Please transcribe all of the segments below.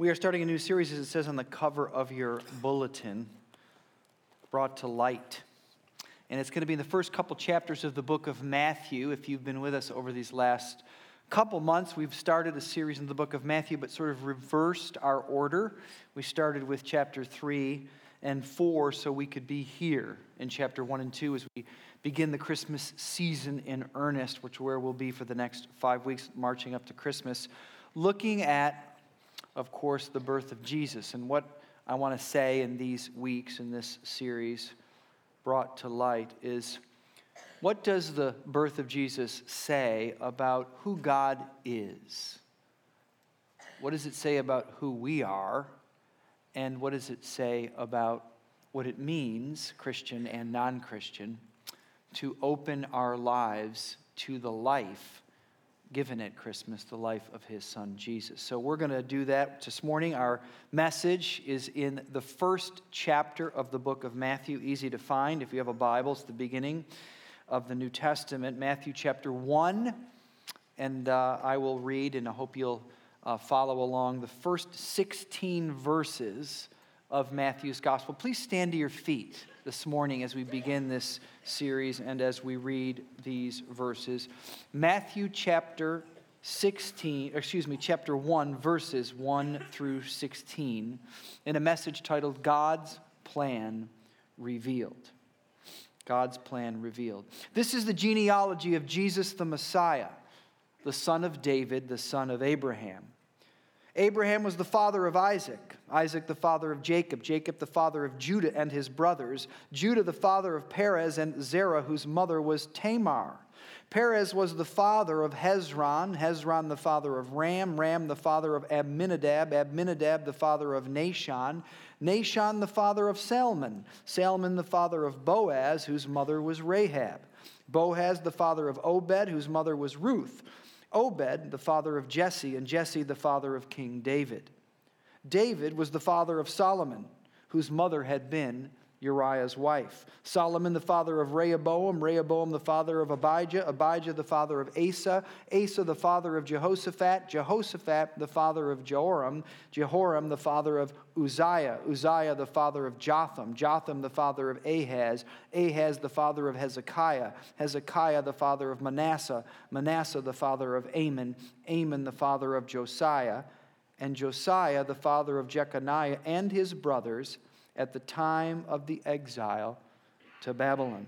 We are starting a new series, as it says on the cover of your bulletin, Brought to Light. And it's going to be in the first couple chapters of the book of Matthew. If you've been with us over these last couple months, we've started a series in the book of Matthew, but sort of reversed our order. We started with chapter 3 and 4 so we could be here in chapter 1 and 2 as we begin the Christmas season in earnest, which where we'll be for the next five weeks, marching up to Christmas, looking at of course, the birth of Jesus. And what I want to say in these weeks in this series, brought to light, is what does the birth of Jesus say about who God is? What does it say about who we are? And what does it say about what it means, Christian and non Christian, to open our lives to the life given at Christmas the life of his son Jesus. So we're going to do that this morning. Our message is in the first chapter of the book of Matthew, easy to find if you have a Bible. It's the beginning of the New Testament, Matthew chapter 1. And uh, I will read, and I hope you'll uh, follow along the first 16 verses of Matthew's gospel. Please stand to your feet this morning as we begin this series and as we read these verses. Matthew chapter 16, excuse me, chapter 1, verses 1 through 16, in a message titled God's Plan Revealed. God's Plan Revealed. This is the genealogy of Jesus the Messiah, the son of David, the son of Abraham. Abraham was the father of Isaac, Isaac the father of Jacob, Jacob the father of Judah and his brothers, Judah the father of Perez and Zerah, whose mother was Tamar. Perez was the father of Hezron, Hezron the father of Ram, Ram the father of Amminadab, Amminadab the father of Nahshon, Nahshon the father of Salmon, Salmon the father of Boaz, whose mother was Rahab, Boaz the father of Obed, whose mother was Ruth. Obed, the father of Jesse, and Jesse, the father of King David. David was the father of Solomon, whose mother had been Uriah's wife. Solomon, the father of Rehoboam, Rehoboam, the father of Abijah, Abijah, the father of Asa, Asa, the father of Jehoshaphat, Jehoshaphat, the father of Jehoram, Jehoram, the father of Uzziah, Uzziah, the father of Jotham, Jotham, the father of Ahaz, Ahaz, the father of Hezekiah, Hezekiah, the father of Manasseh, Manasseh, the father of Amon, Amon, the father of Josiah, and Josiah, the father of Jeconiah and his brothers at the time of the exile to Babylon.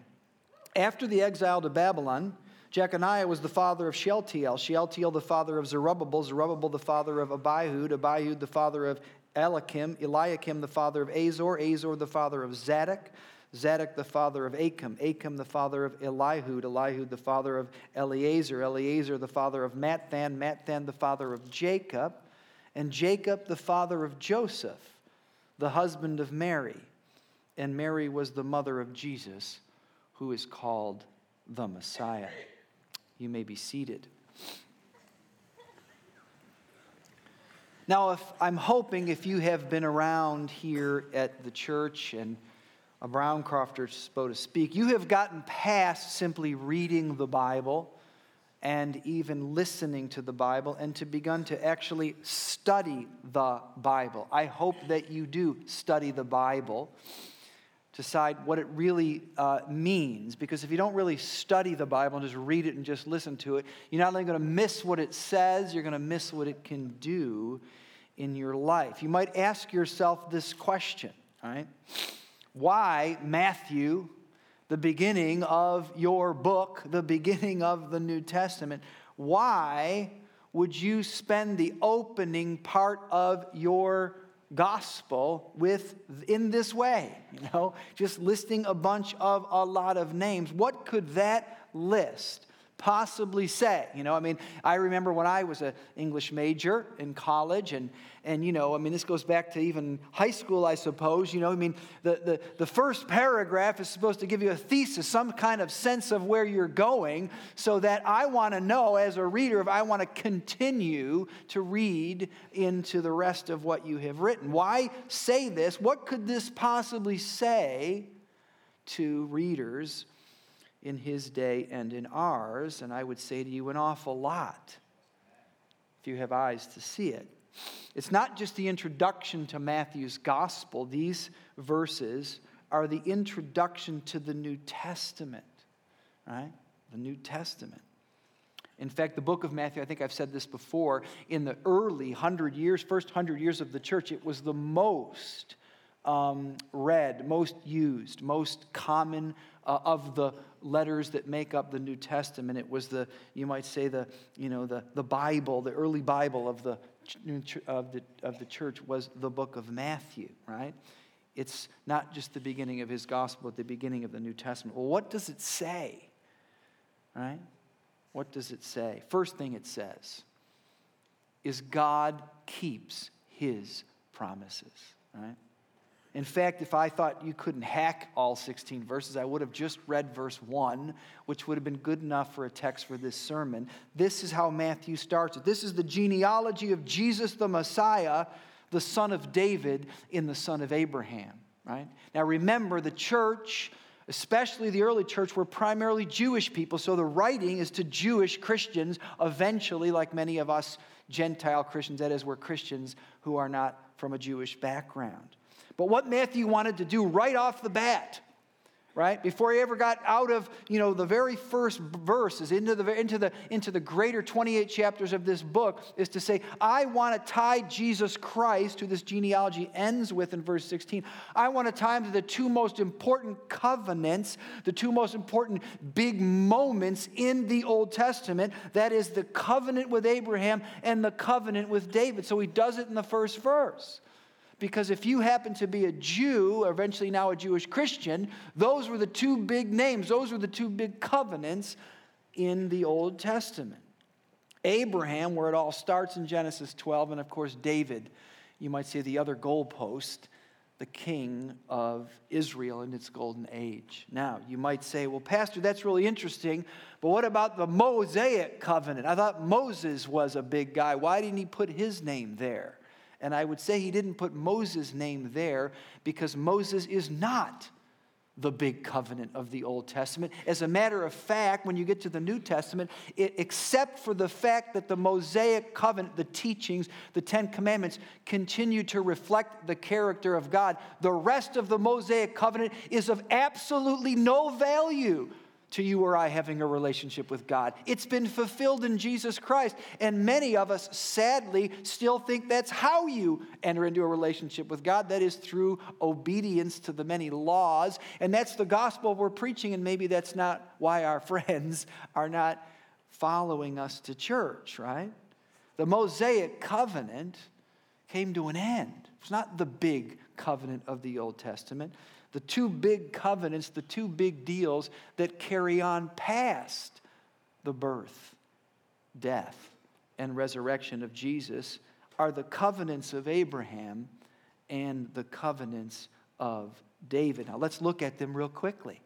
After the exile to Babylon, Jeconiah was the father of Shealtiel, Shealtiel the father of Zerubbabel, Zerubbabel the father of Abihud, Abihud the father of Eliakim, Eliakim the father of Azor, Azor the father of Zadok, Zadok the father of Achim, Achim the father of Elihud, Elihud the father of Eleazar, Eleazar the father of Matthan, Matthan the father of Jacob, and Jacob the father of Joseph the husband of Mary, and Mary was the mother of Jesus, who is called the Messiah. You may be seated. Now, if I'm hoping if you have been around here at the church and a Browncrofter, so to speak, you have gotten past simply reading the Bible and even listening to the Bible and to begun to actually study the Bible. I hope that you do study the Bible, decide what it really uh, means, because if you don't really study the Bible and just read it and just listen to it, you're not only going to miss what it says, you're going to miss what it can do in your life. You might ask yourself this question, right? Why Matthew the beginning of your book, the beginning of the New Testament, why would you spend the opening part of your gospel with in this way? You know just listing a bunch of a lot of names. What could that list possibly say you know i mean i remember when i was an english major in college and and, you know, I mean, this goes back to even high school, I suppose. You know, I mean, the, the, the first paragraph is supposed to give you a thesis, some kind of sense of where you're going, so that I want to know as a reader if I want to continue to read into the rest of what you have written. Why say this? What could this possibly say to readers in his day and in ours? And I would say to you, an awful lot if you have eyes to see it. It's not just the introduction to Matthew's gospel, these verses are the introduction to the New Testament, right? The New Testament. In fact, the book of Matthew, I think I've said this before, in the early hundred years, first hundred years of the church, it was the most um, read, most used, most common uh, of the letters that make up the New Testament. It was the, you might say, the, you know, the, the Bible, the early Bible of the, of, the, of the church was the book of Matthew, right? It's not just the beginning of his gospel, but the beginning of the New Testament. Well, what does it say? Right? What does it say? First thing it says is God keeps his promises, right? In fact, if I thought you couldn't hack all 16 verses, I would have just read verse 1, which would have been good enough for a text for this sermon. This is how Matthew starts it. This is the genealogy of Jesus the Messiah, the son of David, in the son of Abraham, right? Now remember, the church, especially the early church, were primarily Jewish people, so the writing is to Jewish Christians, eventually, like many of us Gentile Christians, that is, we're Christians who are not from a Jewish background. But what Matthew wanted to do right off the bat, right, before he ever got out of, you know, the very first verses into the, into the, into the greater 28 chapters of this book, is to say, I want to tie Jesus Christ, who this genealogy ends with in verse 16, I want to tie him to the two most important covenants, the two most important big moments in the Old Testament. That is the covenant with Abraham and the covenant with David. So he does it in the first verse because if you happen to be a Jew, eventually now a Jewish Christian, those were the two big names, those were the two big covenants in the Old Testament. Abraham, where it all starts in Genesis 12, and of course David, you might say the other goalpost, the king of Israel in its golden age. Now, you might say, well, Pastor, that's really interesting, but what about the Mosaic covenant? I thought Moses was a big guy. Why didn't he put his name there? And I would say he didn't put Moses' name there because Moses is not the big covenant of the Old Testament. As a matter of fact, when you get to the New Testament, it, except for the fact that the Mosaic covenant, the teachings, the Ten Commandments continue to reflect the character of God, the rest of the Mosaic covenant is of absolutely no value to you or I having a relationship with God. It's been fulfilled in Jesus Christ. And many of us, sadly, still think that's how you enter into a relationship with God. That is through obedience to the many laws. And that's the gospel we're preaching. And maybe that's not why our friends are not following us to church, right? The Mosaic covenant came to an end. It's not the big covenant of the Old Testament the two big covenants, the two big deals that carry on past the birth, death, and resurrection of Jesus are the covenants of Abraham and the covenants of David. Now let's look at them real quickly.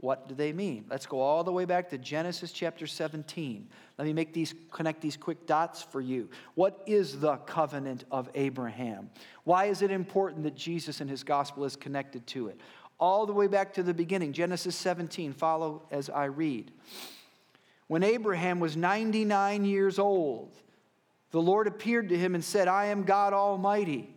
What do they mean? Let's go all the way back to Genesis chapter 17. Let me make these connect these quick dots for you. What is the covenant of Abraham? Why is it important that Jesus and his gospel is connected to it? All the way back to the beginning, Genesis 17. Follow as I read. When Abraham was 99 years old, the Lord appeared to him and said, I am God Almighty.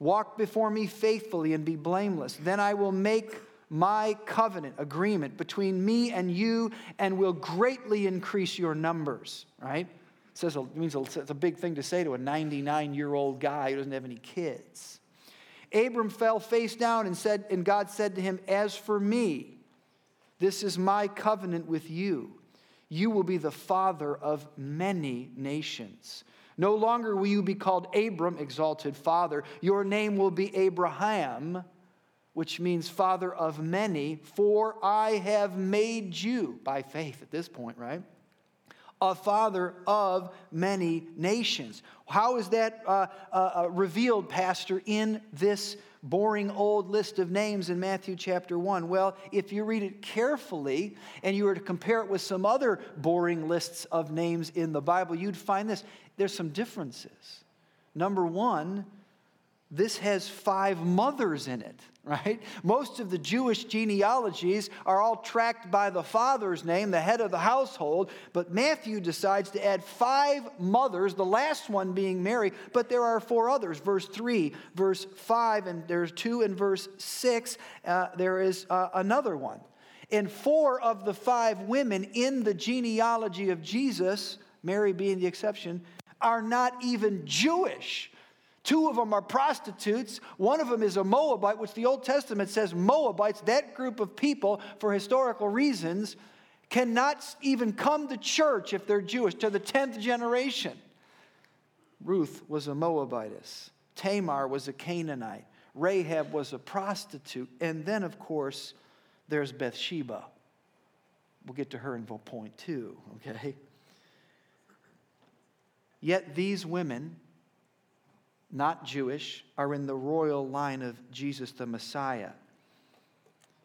Walk before me faithfully and be blameless. Then I will make my covenant agreement between me and you and will greatly increase your numbers, right? It says it means it's a big thing to say to a 99 year old guy who doesn't have any kids. Abram fell face down and said, and God said to him, As for me, this is my covenant with you. You will be the father of many nations. No longer will you be called Abram, exalted father. Your name will be Abraham which means father of many, for I have made you, by faith at this point, right? A father of many nations. How is that uh, uh, uh, revealed, Pastor, in this boring old list of names in Matthew chapter 1? Well, if you read it carefully and you were to compare it with some other boring lists of names in the Bible, you'd find this. There's some differences. Number one, this has five mothers in it, right? Most of the Jewish genealogies are all tracked by the father's name, the head of the household, but Matthew decides to add five mothers, the last one being Mary, but there are four others. Verse 3, verse 5, and there's two in verse 6. Uh, there is uh, another one. And four of the five women in the genealogy of Jesus, Mary being the exception, are not even Jewish. Two of them are prostitutes. One of them is a Moabite, which the Old Testament says Moabites, that group of people, for historical reasons, cannot even come to church if they're Jewish to the 10th generation. Ruth was a Moabitess. Tamar was a Canaanite. Rahab was a prostitute. And then, of course, there's Bathsheba. We'll get to her in point two, okay? Yet these women not Jewish, are in the royal line of Jesus the Messiah.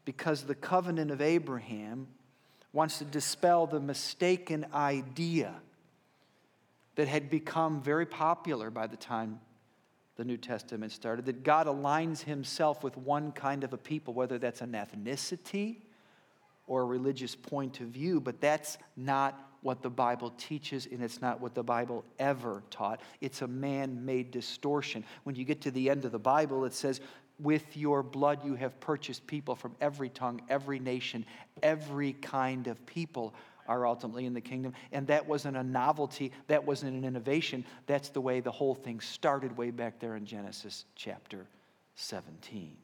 Because the covenant of Abraham wants to dispel the mistaken idea that had become very popular by the time the New Testament started that God aligns himself with one kind of a people, whether that's an ethnicity or a religious point of view, but that's not what the Bible teaches, and it's not what the Bible ever taught. It's a man made distortion. When you get to the end of the Bible, it says, With your blood you have purchased people from every tongue, every nation, every kind of people are ultimately in the kingdom. And that wasn't a novelty, that wasn't an innovation. That's the way the whole thing started way back there in Genesis chapter 17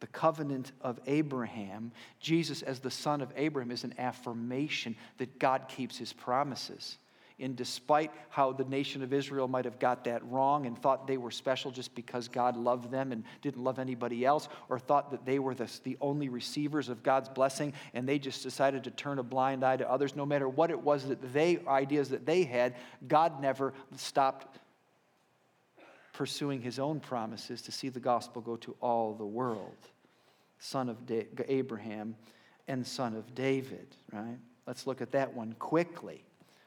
the covenant of Abraham, Jesus as the son of Abraham is an affirmation that God keeps his promises. And despite how the nation of Israel might have got that wrong and thought they were special just because God loved them and didn't love anybody else, or thought that they were the, the only receivers of God's blessing and they just decided to turn a blind eye to others, no matter what it was that they, ideas that they had, God never stopped pursuing his own promises to see the gospel go to all the world. Son of Abraham and son of David, right? Let's look at that one quickly.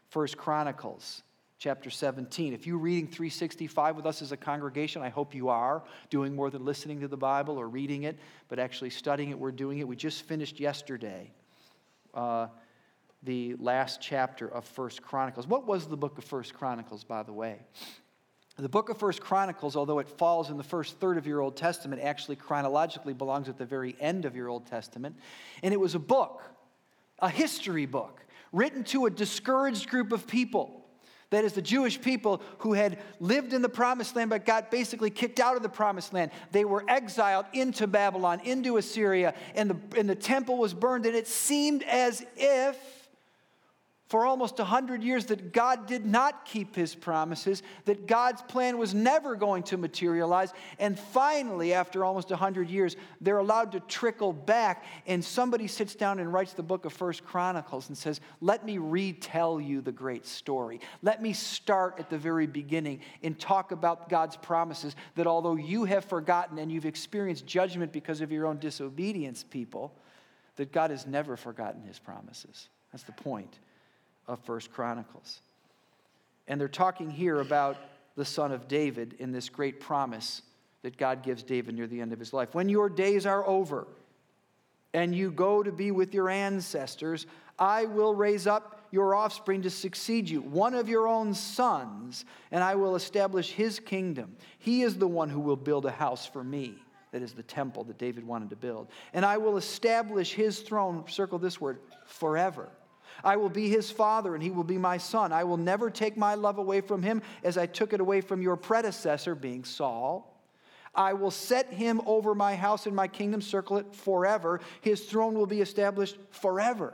First Chronicles chapter 17. If you're reading 365 with us as a congregation, I hope you are doing more than listening to the Bible or reading it, but actually studying it. We're doing it. We just finished yesterday uh, the last chapter of First Chronicles. What was the book of First Chronicles, by the way? The book of First Chronicles, although it falls in the first third of your Old Testament, actually chronologically belongs at the very end of your Old Testament. And it was a book, a history book, written to a discouraged group of people. That is, the Jewish people who had lived in the promised land but got basically kicked out of the promised land. They were exiled into Babylon, into Assyria, and the, and the temple was burned. And it seemed as if for almost 100 years that God did not keep his promises, that God's plan was never going to materialize. And finally, after almost 100 years, they're allowed to trickle back. And somebody sits down and writes the book of First Chronicles and says, Let me retell you the great story. Let me start at the very beginning and talk about God's promises that although you have forgotten and you've experienced judgment because of your own disobedience, people, that God has never forgotten his promises. That's the point of First Chronicles. And they're talking here about the son of David in this great promise that God gives David near the end of his life. When your days are over and you go to be with your ancestors, I will raise up your offspring to succeed you, one of your own sons, and I will establish his kingdom. He is the one who will build a house for me. That is the temple that David wanted to build. And I will establish his throne, circle this word, forever. I will be his father, and he will be my son. I will never take my love away from him as I took it away from your predecessor, being Saul. I will set him over my house and my kingdom, circle it forever. His throne will be established forever.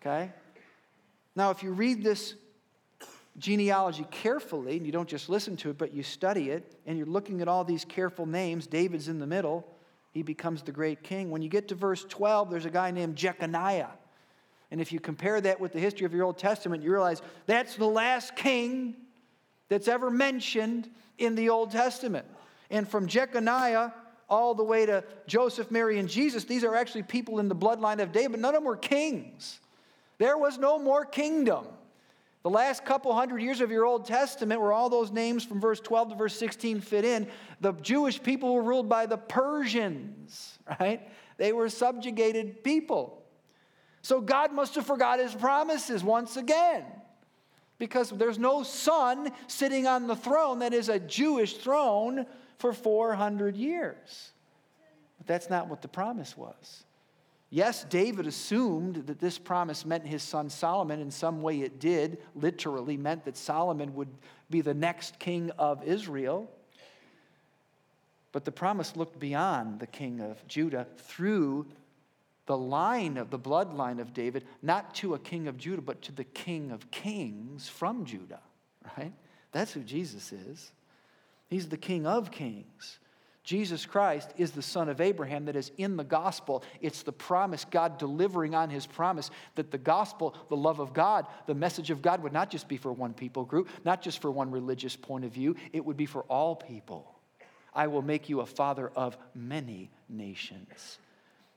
Okay? Now, if you read this genealogy carefully, and you don't just listen to it, but you study it, and you're looking at all these careful names, David's in the middle, he becomes the great king. When you get to verse 12, there's a guy named Jeconiah. And if you compare that with the history of your Old Testament, you realize that's the last king that's ever mentioned in the Old Testament. And from Jeconiah all the way to Joseph, Mary, and Jesus, these are actually people in the bloodline of David. None of them were kings. There was no more kingdom. The last couple hundred years of your Old Testament, where all those names from verse 12 to verse 16 fit in, the Jewish people were ruled by the Persians, right? They were subjugated people. So God must have forgot his promises once again because there's no son sitting on the throne that is a Jewish throne for 400 years. But that's not what the promise was. Yes, David assumed that this promise meant his son Solomon. In some way, it did, literally meant that Solomon would be the next king of Israel. But the promise looked beyond the king of Judah through the line of the bloodline of David, not to a king of Judah, but to the king of kings from Judah, right? That's who Jesus is. He's the king of kings. Jesus Christ is the son of Abraham that is in the gospel. It's the promise, God delivering on his promise that the gospel, the love of God, the message of God would not just be for one people group, not just for one religious point of view, it would be for all people. I will make you a father of many nations.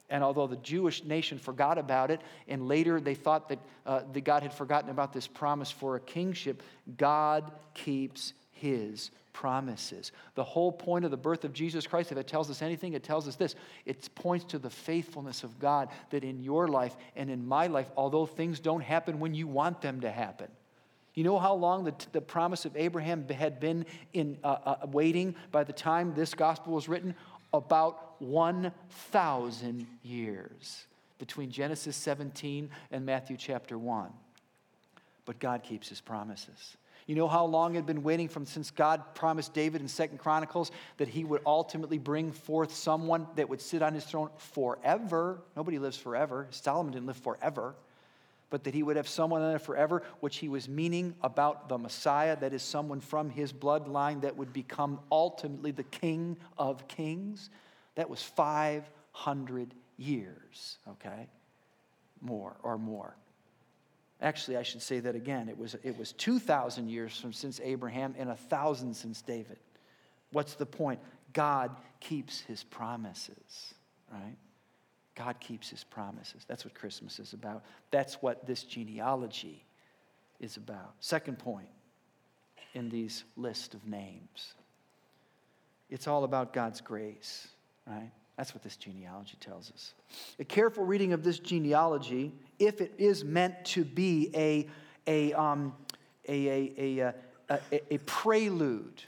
And although the Jewish nation forgot about it, and later they thought that, uh, that God had forgotten about this promise for a kingship, God keeps his promises. The whole point of the birth of Jesus Christ, if it tells us anything, it tells us this it points to the faithfulness of God that in your life and in my life, although things don't happen when you want them to happen, you know how long the, the promise of Abraham had been in uh, uh, waiting by the time this gospel was written? About 1,000 years between Genesis 17 and Matthew chapter 1. But God keeps his promises. You know how long had been waiting from since God promised David in Second Chronicles that he would ultimately bring forth someone that would sit on his throne forever. Nobody lives forever. Solomon didn't live forever. But that he would have someone on it forever, which he was meaning about the Messiah, that is someone from his bloodline that would become ultimately the King of Kings. That was 500 years, okay? More or more. Actually, I should say that again. It was, it was 2,000 years from since Abraham and 1,000 since David. What's the point? God keeps his promises, right? God keeps his promises. That's what Christmas is about. That's what this genealogy is about. Second point in these list of names it's all about God's grace, right? That's what this genealogy tells us. A careful reading of this genealogy, if it is meant to be a, a, um, a, a, a, a, a prelude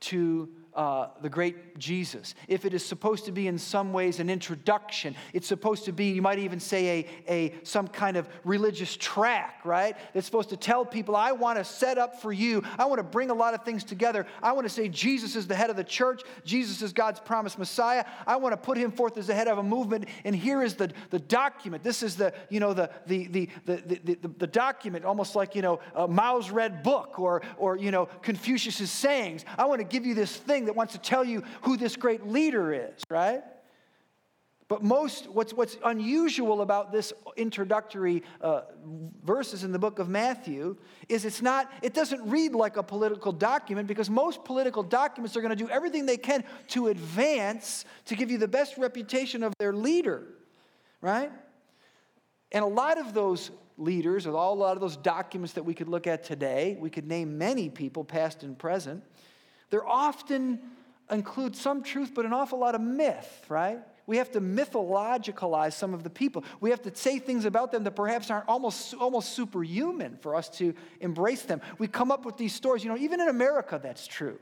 to uh, the great Jesus, if it is supposed to be in some ways an introduction, it's supposed to be, you might even say, a, a, some kind of religious track, right? It's supposed to tell people, I want to set up for you. I want to bring a lot of things together. I want to say Jesus is the head of the church. Jesus is God's promised Messiah. I want to put him forth as the head of a movement. And here is the, the document. This is the, you know, the, the, the, the, the, the, the document, almost like, you know, Mao's red book or, or, you know, Confucius's sayings. I want to give you this thing that wants to tell you who this great leader is, right? But most, what's, what's unusual about this introductory uh, verses in the book of Matthew is it's not, it doesn't read like a political document because most political documents are going to do everything they can to advance, to give you the best reputation of their leader, right? And a lot of those leaders, a lot of those documents that we could look at today, we could name many people, past and present, they're often include some truth, but an awful lot of myth, right? We have to mythologicalize some of the people. We have to say things about them that perhaps aren't almost, almost superhuman for us to embrace them. We come up with these stories. You know, even in America, that's true.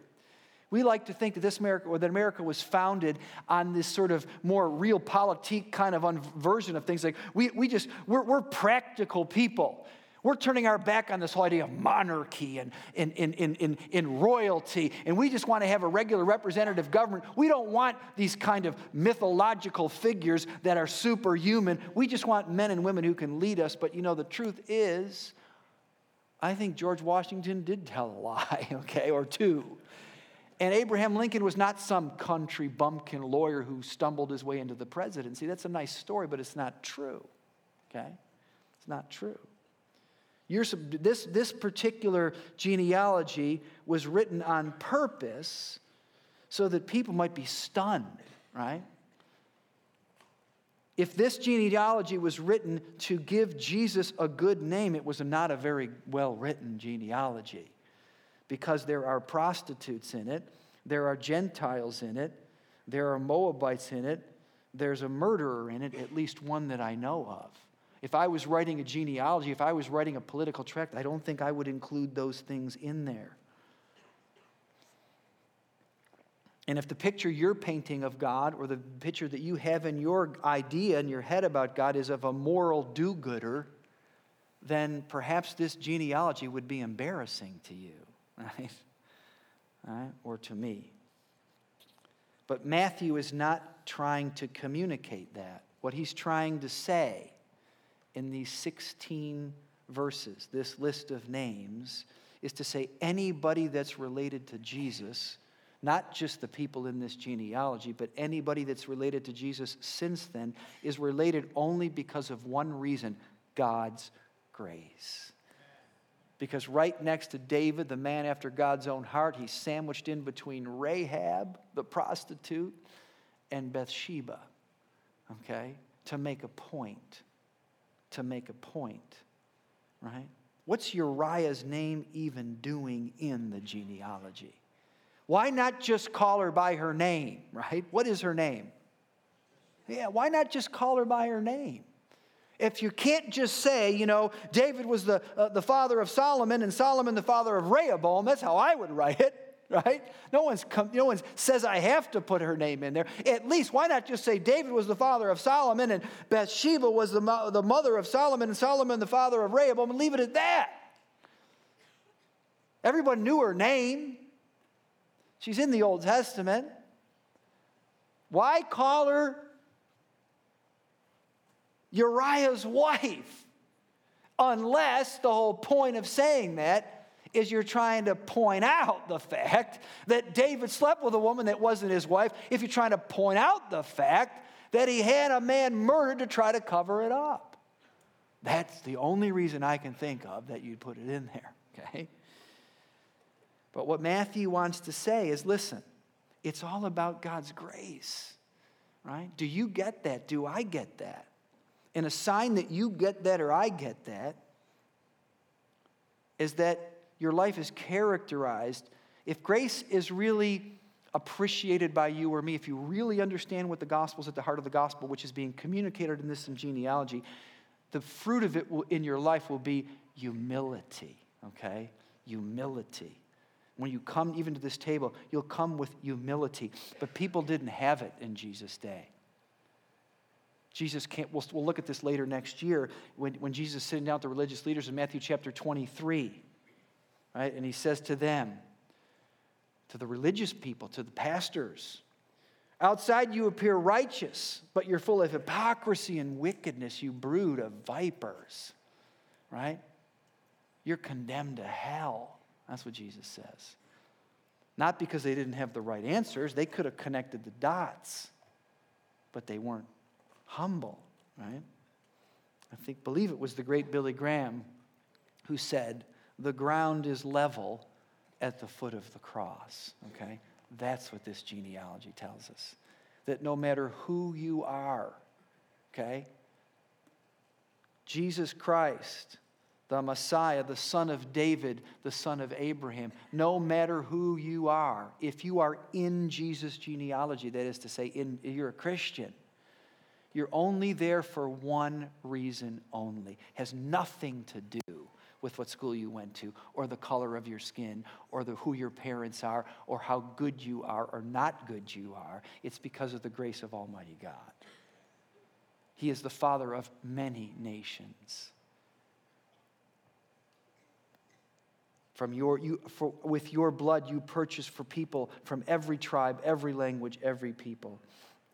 We like to think that this America, or that America was founded on this sort of more realpolitik kind of version of things. Like we, we just, we're, we're practical people. We're turning our back on this whole idea of monarchy and in, in, in, in, in royalty, and we just want to have a regular representative government. We don't want these kind of mythological figures that are superhuman. We just want men and women who can lead us. But you know, the truth is, I think George Washington did tell a lie, okay, or two. And Abraham Lincoln was not some country bumpkin lawyer who stumbled his way into the presidency. That's a nice story, but it's not true, okay? It's not true. You're, this, this particular genealogy was written on purpose so that people might be stunned, right? If this genealogy was written to give Jesus a good name, it was not a very well written genealogy because there are prostitutes in it, there are Gentiles in it, there are Moabites in it, there's a murderer in it, at least one that I know of. If I was writing a genealogy, if I was writing a political tract, I don't think I would include those things in there. And if the picture you're painting of God or the picture that you have in your idea in your head about God is of a moral do gooder, then perhaps this genealogy would be embarrassing to you, right? right? Or to me. But Matthew is not trying to communicate that. What he's trying to say in these 16 verses, this list of names, is to say anybody that's related to Jesus not just the people in this genealogy, but anybody that's related to Jesus since then, is related only because of one reason God's grace. Because right next to David, the man after God's own heart, he's sandwiched in between Rahab, the prostitute, and Bathsheba, okay? To make a point. To make a point, right? What's Uriah's name even doing in the genealogy? Why not just call her by her name, right? What is her name? Yeah, why not just call her by her name? If you can't just say, you know, David was the, uh, the father of Solomon and Solomon the father of Rehoboam, that's how I would write it, right? No one's come, no one says I have to put her name in there. At least, why not just say David was the father of Solomon and Bathsheba was the, mo- the mother of Solomon and Solomon the father of Rehoboam and leave it at that? Everyone knew her name. She's in the Old Testament. Why call her Uriah's wife? Unless the whole point of saying that is you're trying to point out the fact that David slept with a woman that wasn't his wife. If you're trying to point out the fact that he had a man murdered to try to cover it up. That's the only reason I can think of that you'd put it in there, okay? But what Matthew wants to say is listen, it's all about God's grace, right? Do you get that? Do I get that? And a sign that you get that or I get that is that your life is characterized. If grace is really appreciated by you or me, if you really understand what the gospel is at the heart of the gospel, which is being communicated in this genealogy, the fruit of it will, in your life will be humility, okay? Humility. When you come even to this table, you'll come with humility. But people didn't have it in Jesus' day. Jesus can't, we'll, we'll look at this later next year when, when Jesus is sitting down with the religious leaders in Matthew chapter 23, right? And he says to them, to the religious people, to the pastors, outside you appear righteous, but you're full of hypocrisy and wickedness, you brood of vipers, right? You're condemned to hell. That's what Jesus says. Not because they didn't have the right answers, they could have connected the dots, but they weren't humble, right? I think, believe it was the great Billy Graham who said, The ground is level at the foot of the cross, okay? That's what this genealogy tells us. That no matter who you are, okay, Jesus Christ the Messiah, the son of David, the son of Abraham. No matter who you are, if you are in Jesus' genealogy, that is to say, in, you're a Christian, you're only there for one reason only. Has nothing to do with what school you went to, or the color of your skin, or the, who your parents are, or how good you are or not good you are. It's because of the grace of Almighty God. He is the Father of many nations. From your, you, for, with your blood, you purchased for people from every tribe, every language, every people,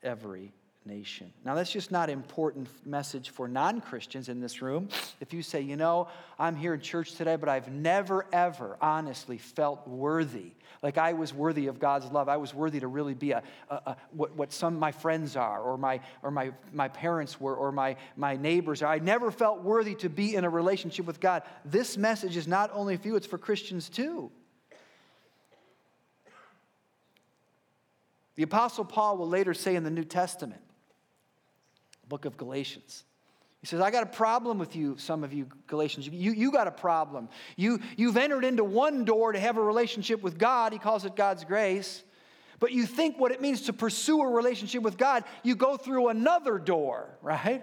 every nation. Now, that's just not important message for non-Christians in this room. If you say, you know, I'm here in church today, but I've never, ever honestly felt worthy, like I was worthy of God's love. I was worthy to really be a, a, a what, what some of my friends are, or my, or my, my parents were, or my, my neighbors are. I never felt worthy to be in a relationship with God. This message is not only for you, it's for Christians too. The Apostle Paul will later say in the New Testament, Book of Galatians. He says, I got a problem with you, some of you Galatians. You, you got a problem. You, you've entered into one door to have a relationship with God. He calls it God's grace. But you think what it means to pursue a relationship with God, you go through another door, right?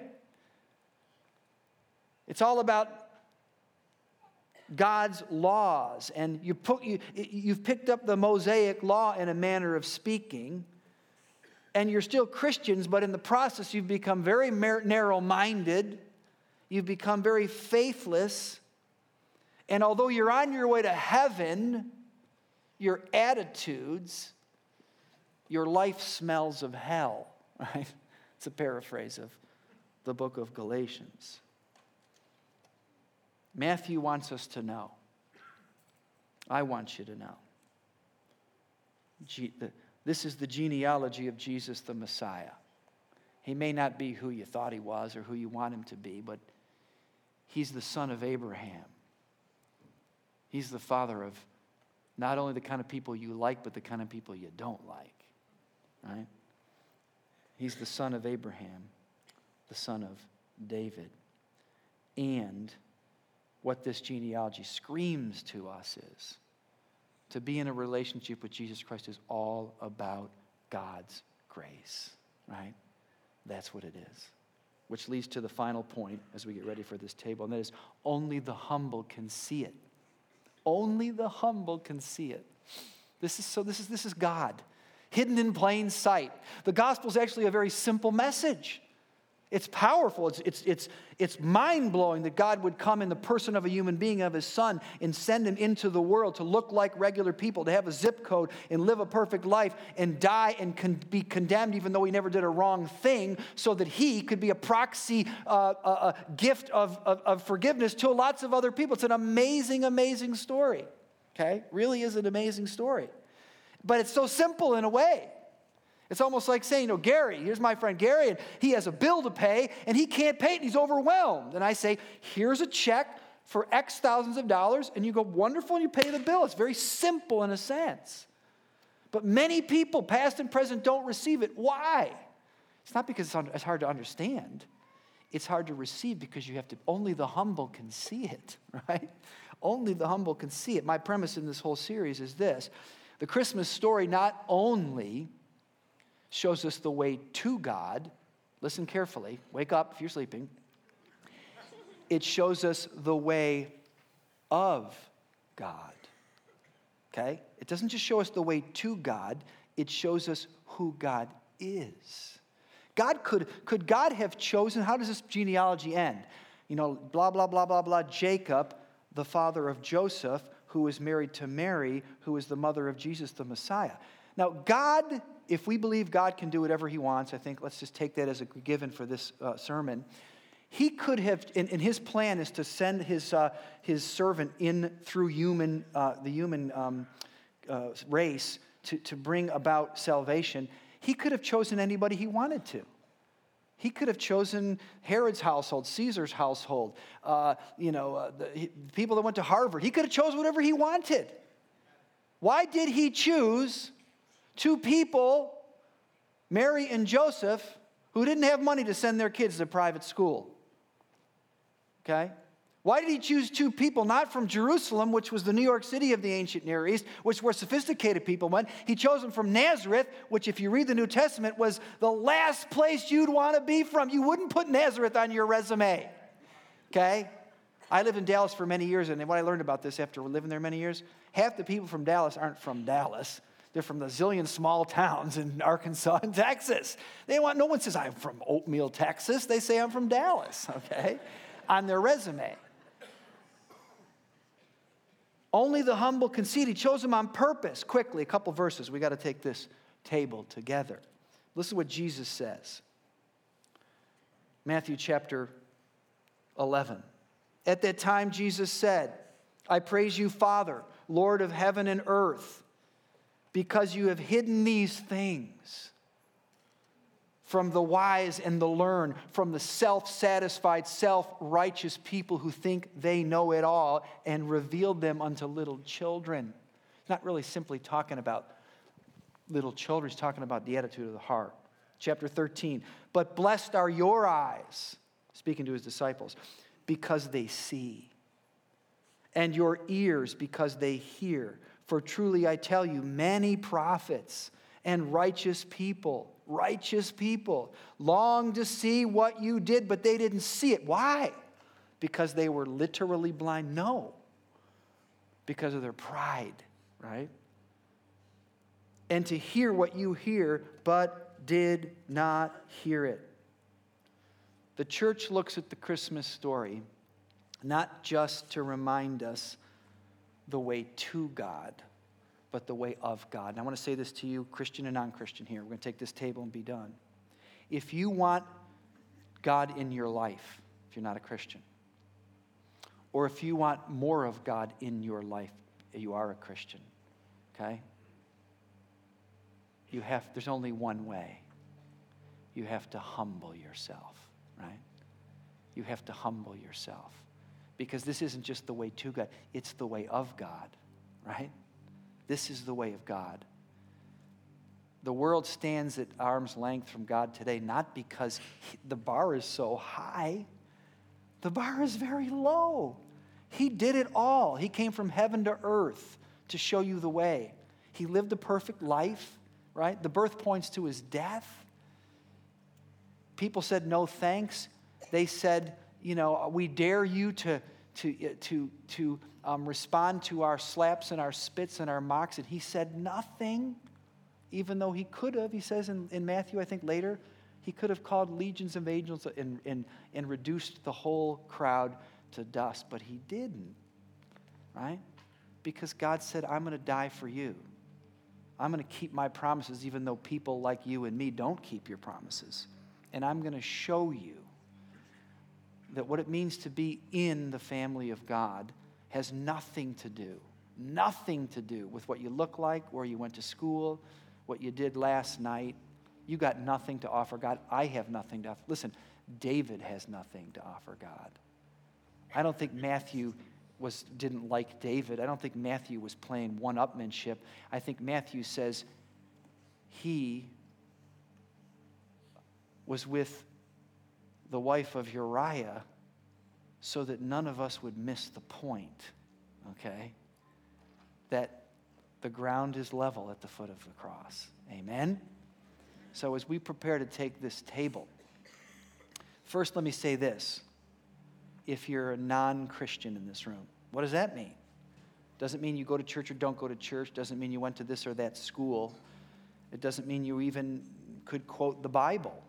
It's all about God's laws. And you put, you, you've picked up the Mosaic law in a manner of speaking and you're still Christians, but in the process, you've become very narrow minded, you've become very faithless. And although you're on your way to heaven, your attitudes, your life smells of hell, right? It's a paraphrase of the book of Galatians. Matthew wants us to know. I want you to know. This is the genealogy of Jesus the Messiah. He may not be who you thought he was or who you want him to be, but he's the son of Abraham. He's the father of not only the kind of people you like, but the kind of people you don't like. Right? He's the son of Abraham, the son of David. And what this genealogy screams to us is to be in a relationship with Jesus Christ is all about God's grace, right? That's what it is. Which leads to the final point as we get ready for this table, and that is only the humble can see it. Only the humble can see it. This is so this is this is God hidden in plain sight. The gospel is actually a very simple message. It's powerful. It's, it's, it's, it's mind blowing that God would come in the person of a human being, of his son, and send him into the world to look like regular people, to have a zip code and live a perfect life and die and con- be condemned even though he never did a wrong thing, so that he could be a proxy uh, a, a gift of, of, of forgiveness to lots of other people. It's an amazing, amazing story. Okay? Really is an amazing story. But it's so simple in a way. It's almost like saying, you know, Gary, here's my friend Gary, and he has a bill to pay, and he can't pay it, and he's overwhelmed. And I say, here's a check for X thousands of dollars, and you go, wonderful, and you pay the bill. It's very simple in a sense. But many people, past and present, don't receive it. Why? It's not because it's hard to understand. It's hard to receive because you have to, only the humble can see it, right? Only the humble can see it. My premise in this whole series is this the Christmas story not only shows us the way to God. Listen carefully. Wake up if you're sleeping. It shows us the way of God. Okay? It doesn't just show us the way to God, it shows us who God is. God could, could God have chosen, how does this genealogy end? You know, blah, blah, blah, blah, blah. Jacob, the father of Joseph, who was married to Mary, who was the mother of Jesus, the Messiah. Now, God if we believe God can do whatever he wants, I think let's just take that as a given for this uh, sermon. He could have, and, and, his plan is to send his, uh, his servant in through human, uh, the human um, uh, race to, to bring about salvation. He could have chosen anybody he wanted to. He could have chosen Herod's household, Caesar's household, uh, you know, uh, the people that went to Harvard. He could have chosen whatever he wanted. Why did he choose Two people, Mary and Joseph, who didn't have money to send their kids to private school. Okay? Why did he choose two people, not from Jerusalem, which was the New York City of the ancient Near East, which where sophisticated people went? He chose them from Nazareth, which, if you read the New Testament, was the last place you'd want to be from. You wouldn't put Nazareth on your resume. Okay? I lived in Dallas for many years, and what I learned about this after living there many years half the people from Dallas aren't from Dallas. They're from the zillion small towns in Arkansas and Texas. They want, no one says, I'm from Oatmeal, Texas. They say, I'm from Dallas, okay, on their resume. Only the humble concede. He chose them on purpose. Quickly, a couple verses. We got to take this table together. Listen to what Jesus says. Matthew chapter 11. At that time, Jesus said, I praise you, Father, Lord of heaven and earth because you have hidden these things from the wise and the learned, from the self satisfied, self righteous people who think they know it all, and revealed them unto little children. Not really simply talking about little children, he's talking about the attitude of the heart. chapter 13. But blessed are your eyes, speaking to his disciples, because they see, and your ears because they hear. For truly I tell you, many prophets and righteous people, righteous people, long to see what you did, but they didn't see it. Why? Because they were literally blind? No, because of their pride, right? And to hear what you hear, but did not hear it. The church looks at the Christmas story not just to remind us the way to God, but the way of God. And I want to say this to you, Christian and non Christian, here. We're going to take this table and be done. If you want God in your life, if you're not a Christian, or if you want more of God in your life, you are a Christian, okay? You have, there's only one way. You have to humble yourself, right? You have to humble yourself because this isn't just the way to God, it's the way of God, right? This is the way of God. The world stands at arm's length from God today not because the bar is so high, the bar is very low. He did it all. He came from heaven to earth to show you the way. He lived a perfect life, right? The birth points to his death. People said no thanks. They said, you know, we dare you to, to, uh, to, to um, respond to our slaps and our spits and our mocks. And he said nothing, even though he could have. He says in, in Matthew, I think later, he could have called legions of angels and, and, and reduced the whole crowd to dust, but he didn't, right? Because God said, I'm going to die for you. I'm going to keep my promises, even though people like you and me don't keep your promises. And I'm going to show you that what it means to be in the family of God has nothing to do, nothing to do with what you look like, where you went to school, what you did last night. You got nothing to offer God. I have nothing to offer. Listen, David has nothing to offer God. I don't think Matthew was, didn't like David. I don't think Matthew was playing one upmanship. I think Matthew says he was with the wife of Uriah so that none of us would miss the point, okay? That the ground is level at the foot of the cross. Amen? So as we prepare to take this table, first let me say this. If you're a non Christian in this room, what does that mean? Doesn't mean you go to church or don't go to church. Doesn't mean you went to this or that school. It doesn't mean you even could quote the Bible.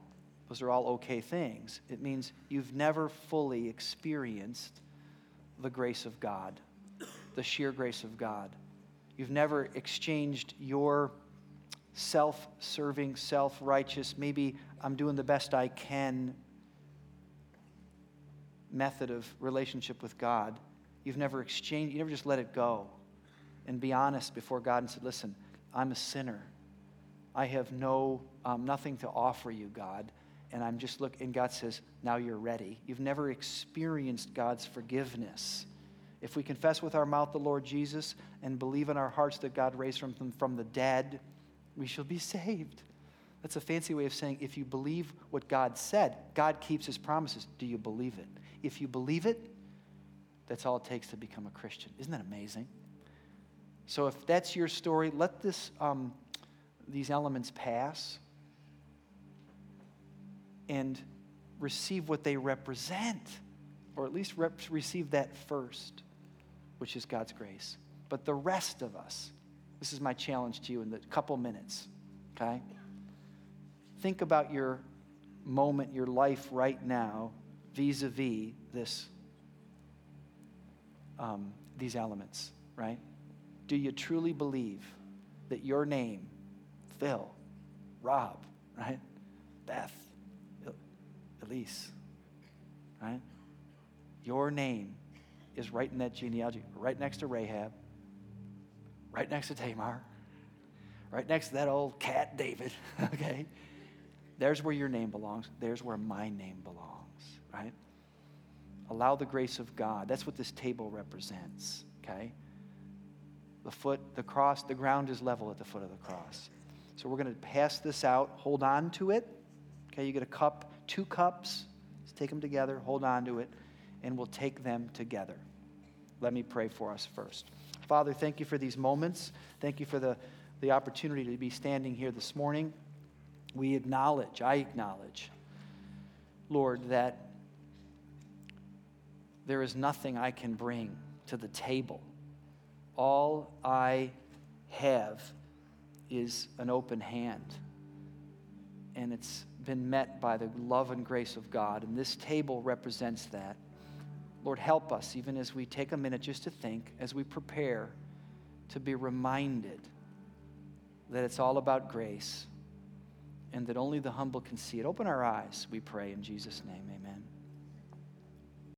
Those are all okay things. It means you've never fully experienced the grace of God, the sheer grace of God. You've never exchanged your self serving, self righteous, maybe I'm doing the best I can method of relationship with God. You've never exchanged, you never just let it go and be honest before God and said, Listen, I'm a sinner. I have no, um, nothing to offer you, God and I'm just looking, and God says, Now you're ready. You've never experienced God's forgiveness. If we confess with our mouth the Lord Jesus and believe in our hearts that God raised him from, from the dead, we shall be saved. That's a fancy way of saying if you believe what God said, God keeps his promises. Do you believe it? If you believe it, that's all it takes to become a Christian. Isn't that amazing? So if that's your story, let this, um, these elements pass and receive what they represent, or at least rep- receive that first, which is God's grace. But the rest of us, this is my challenge to you in the couple minutes, okay? Think about your moment, your life right now, vis a vis this, um, these elements, right? Do you truly believe that your name, Phil, Rob, right? Beth, Elise, right? Your name is right in that genealogy, right next to Rahab, right next to Tamar, right next to that old cat David, okay? There's where your name belongs. There's where my name belongs, right? Allow the grace of God. That's what this table represents, okay? The foot, the cross, the ground is level at the foot of the cross. So we're going to pass this out. Hold on to it. Okay, you get a cup, two cups. Let's take them together, hold on to it, and we'll take them together. Let me pray for us first. Father, thank you for these moments. Thank you for the, the opportunity to be standing here this morning. We acknowledge, I acknowledge, Lord, that there is nothing I can bring to the table. All I have is an open hand. And it's been met by the love and grace of God. And this table represents that. Lord, help us, even as we take a minute just to think, as we prepare to be reminded that it's all about grace and that only the humble can see it. Open our eyes, we pray in Jesus' name. Amen.